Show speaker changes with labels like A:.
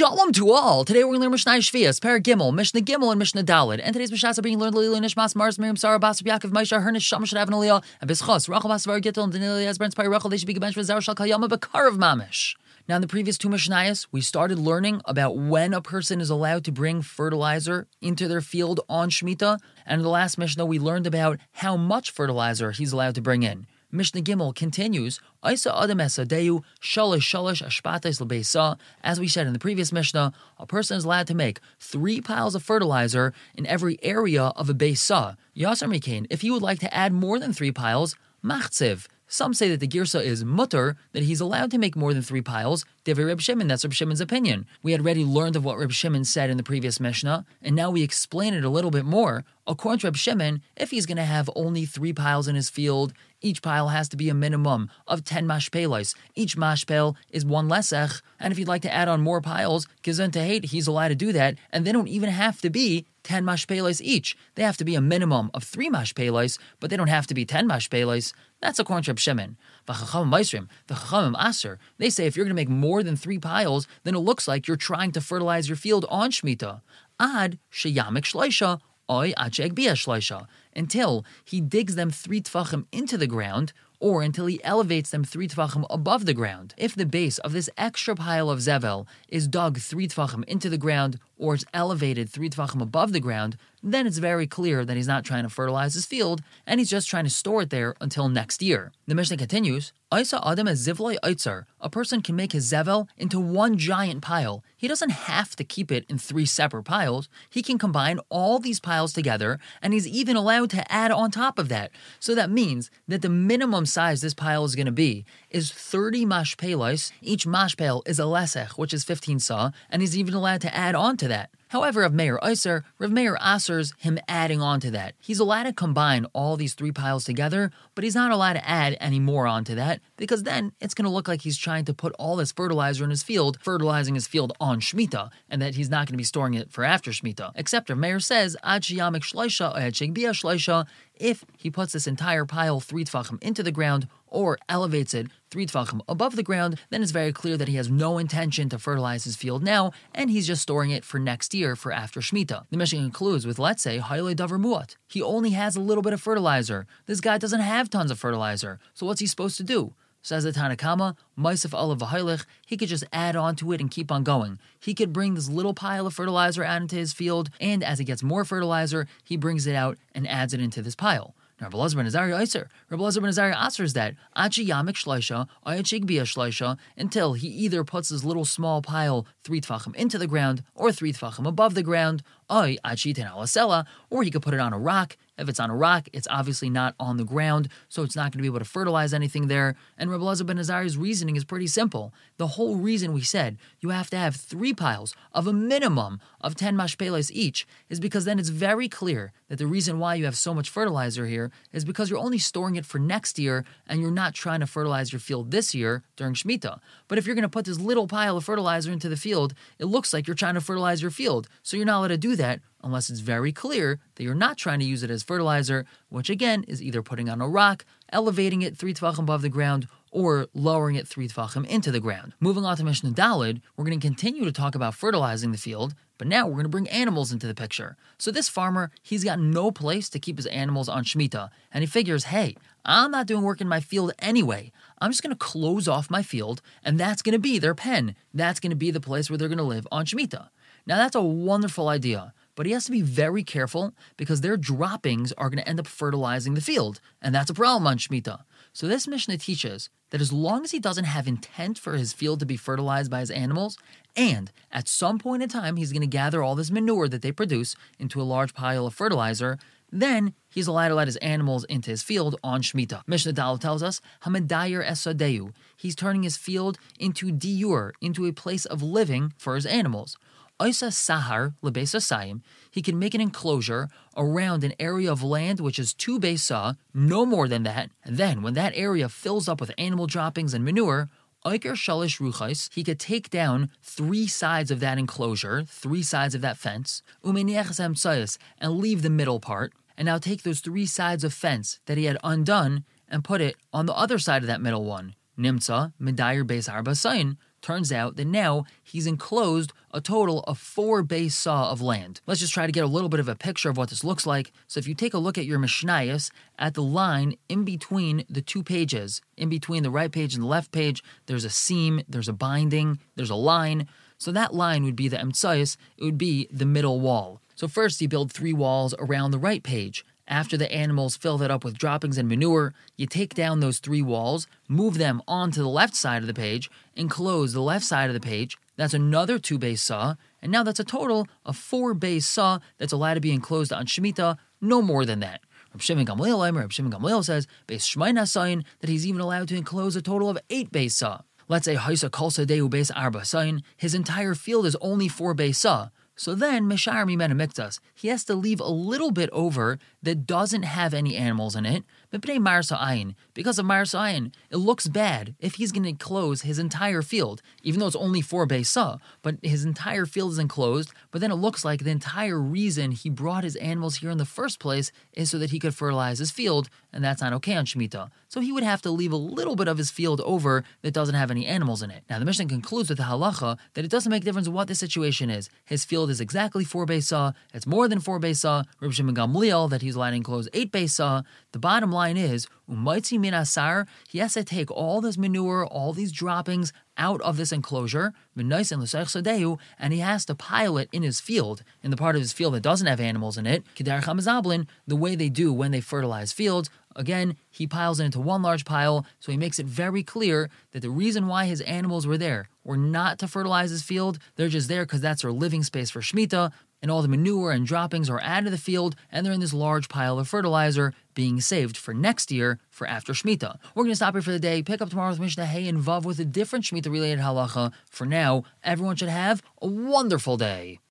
A: Shalom to all. Today we're going to learn Mishnah Shvias, Perek Gimel, Mishnah Gimel, and Mishnah Dalid. And today's Mishnahs are being learned Lili Nishmas, Mars, Miriam, Sarah, Basar, Yaakov, Maisha, Hernish, Sham, Shadav, and Aliyah, and Bischos, Rachel, Basar, Gittel, and Daniel, Yazbrans, Pai, Rachel, they should be Gebench, Zar, Shal, Kayama, Bakar of Mamish. Now, in the previous two Mishnayos, we started learning about when a person is allowed to bring fertilizer into their field on Shemitah. And in the last Mishnah, we learned about how much fertilizer he's allowed to bring in. Mishnah Gimel continues. As we said in the previous Mishnah, a person is allowed to make three piles of fertilizer in every area of a Beisa. Yasser Mikain, if he would like to add more than three piles, Machzev. Some say that the girsa is mutter, that he's allowed to make more than three piles. Devi Reb Shimon, that's Reb Shimon's opinion. We had already learned of what Reb Shimon said in the previous Mishnah, and now we explain it a little bit more. According to Reb Shimon, if he's going to have only three piles in his field, each pile has to be a minimum of 10 mashpelos. Each mashpel is one lesech, and if you'd like to add on more piles, hate, he's allowed to do that, and they don't even have to be 10 mashpelos each. They have to be a minimum of 3 mashpelos, but they don't have to be 10 mashpelos. That's according to Reb Shimon. The Chachamim Aser, they say if you're going to make more than 3 piles, then it looks like you're trying to fertilize your field on Shemitah. Ad sheyamik shleisha oy acheg shleisha until he digs them three tfachim into the ground or until he elevates them three tfachim above the ground. If the base of this extra pile of zevel is dug three tfachim into the ground or is elevated three tfachim above the ground, then it's very clear that he's not trying to fertilize his field and he's just trying to store it there until next year. The Mishnah continues, Isa Adam as Zivloi Eitzar. A person can make his Zevel into one giant pile. He doesn't have to keep it in three separate piles. He can combine all these piles together, and he's even allowed to add on top of that. So that means that the minimum size this pile is going to be is 30 mashpelos. Each mashpel is a lesech, which is 15 saw, and he's even allowed to add on to that. However, of Meir Iser, Rav Meir Asers him adding on to that. He's allowed to combine all these three piles together, but he's not allowed to add any more onto that because then it's going to look like he's trying to put all this fertilizer in his field, fertilizing his field on Shemitah, and that he's not going to be storing it for after Shemitah. Except Rav Meir says, Ad Shleisha, eh, Ad Shleisha, if he puts this entire pile three tfachim into the ground or elevates it three tfachim above the ground, then it's very clear that he has no intention to fertilize his field now, and he's just storing it for next year for after Shemitah. The Mishnah concludes with, let's say, Haile Davar Muat. He only has a little bit of fertilizer. This guy doesn't have tons of fertilizer. So what's he supposed to do? Says the Tanna Kamma, Maisif Olav Vahailich, he could just add on to it and keep on going. He could bring this little pile of fertilizer out into his field, and as he gets more fertilizer, he brings it out and adds it into this pile. Now, Rabbi Lazar ben Azariah Iser. Lazar ben answers that Achi Yamik Bia Shleisha, until he either puts his little small pile three tfachim into the ground or three tfachim above the ground, Ten or he could put it on a rock if it's on a rock, it's obviously not on the ground, so it's not going to be able to fertilize anything there. And Rabbi Lazar ben Azariah's reasoning is pretty simple. The whole reason we said you have to have three piles of a minimum of 10 mashpeles each is because then it's very clear that the reason why you have so much fertilizer here is because you're only storing it for next year and you're not trying to fertilize your field this year during Shemitah. But if you're going to put this little pile of fertilizer into the field, it looks like you're trying to fertilize your field. So you're not allowed to do that unless it's very clear that you're not trying to use it as fertilizer, which again is either putting on a rock, elevating it three tfachim above the ground, or lowering it three tfachim into the ground. Moving on to Mishnah Dalid, we're going to continue to talk about fertilizing the field, but now we're going to bring animals into the picture. So this farmer, he's got no place to keep his animals on Shemitah, and he figures, hey, I'm not doing work in my field anyway. I'm just going to close off my field, and that's going to be their pen. That's going to be the place where they're going to live on Shemitah. Now that's a wonderful idea but he has to be very careful because their droppings are going to end up fertilizing the field, and that's a problem on Shemitah. So this Mishnah teaches that as long as he doesn't have intent for his field to be fertilized by his animals, and at some point in time he's going to gather all this manure that they produce into a large pile of fertilizer, then he's allowed to let his animals into his field on Shemitah. Mishnah Dal tells us, Hamadayer Esadeu. He's turning his field into diur, into a place of living for his animals. Isa Sahar Lebesasayim, he can make an enclosure around an area of land which is two besa, no more than that. And then, when that area fills up with animal droppings and manure, Iker Shalish Ruchais, he could take down three sides of that enclosure, three sides of that fence, and leave the middle part, and now take those three sides of fence that he had undone and put it on the other side of that middle one. Nimtza, Medayer Beis Arba turns out that now he's enclosed a total of four base saw of land. Let's just try to get a little bit of a picture of what this looks like. So if you take a look at your Mishnayos, at the line in between the two pages, in between the right page and the left page, there's a seam, there's a binding, there's a line. So that line would be the emtsayis, it would be the middle wall. So first you build three walls around the right page. After the animals fill that up with droppings and manure, you take down those three walls, move them onto the left side of the page, and close the left side of the page. That's another two base saw, and now that's a total of four base saw that's allowed to be enclosed on Shemitah, no more than that. Reb Shimon Gamliel, Reb Shimon Gamliel says, base Shemaina sign that he's even allowed to enclose a total of eight base saw. Let's say Haisa Kolsa Deu base Arba sign, his entire field is only four base saw. So then, Mishar Mimena he has to leave a little bit over that doesn't have any animals in it, because of Marsa It looks bad if he's going to close his entire field, even though it's only four saw, but his entire field is enclosed, but then it looks like the entire reason he brought his animals here in the first place is so that he could fertilize his field, and that's not okay on Shemitah. So he would have to leave a little bit of his field over that doesn't have any animals in it. Now the Mishnah concludes with the halacha that it doesn't make a difference what the situation is. His field is exactly four saw, it's more than four saw. Rib Shimon Gamliel that he's allowed to eight saw. The bottom line is Umaitzi min asar, he has to take all this manure, all these droppings out of this enclosure, and he has to pile it in his field, in the part of his field that doesn't have animals in it, the way they do when they fertilize fields. Again, he piles it into one large pile, so he makes it very clear that the reason why his animals were there were not to fertilize his field. They're just there because that's their living space for Shemitah, and all the manure and droppings are added to the field, and they're in this large pile of fertilizer being saved for next year for after Shemitah. We're going to stop here for the day, pick up tomorrow with Mishnah Hay and Vav with a different Shemitah related halacha. For now, everyone should have a wonderful day.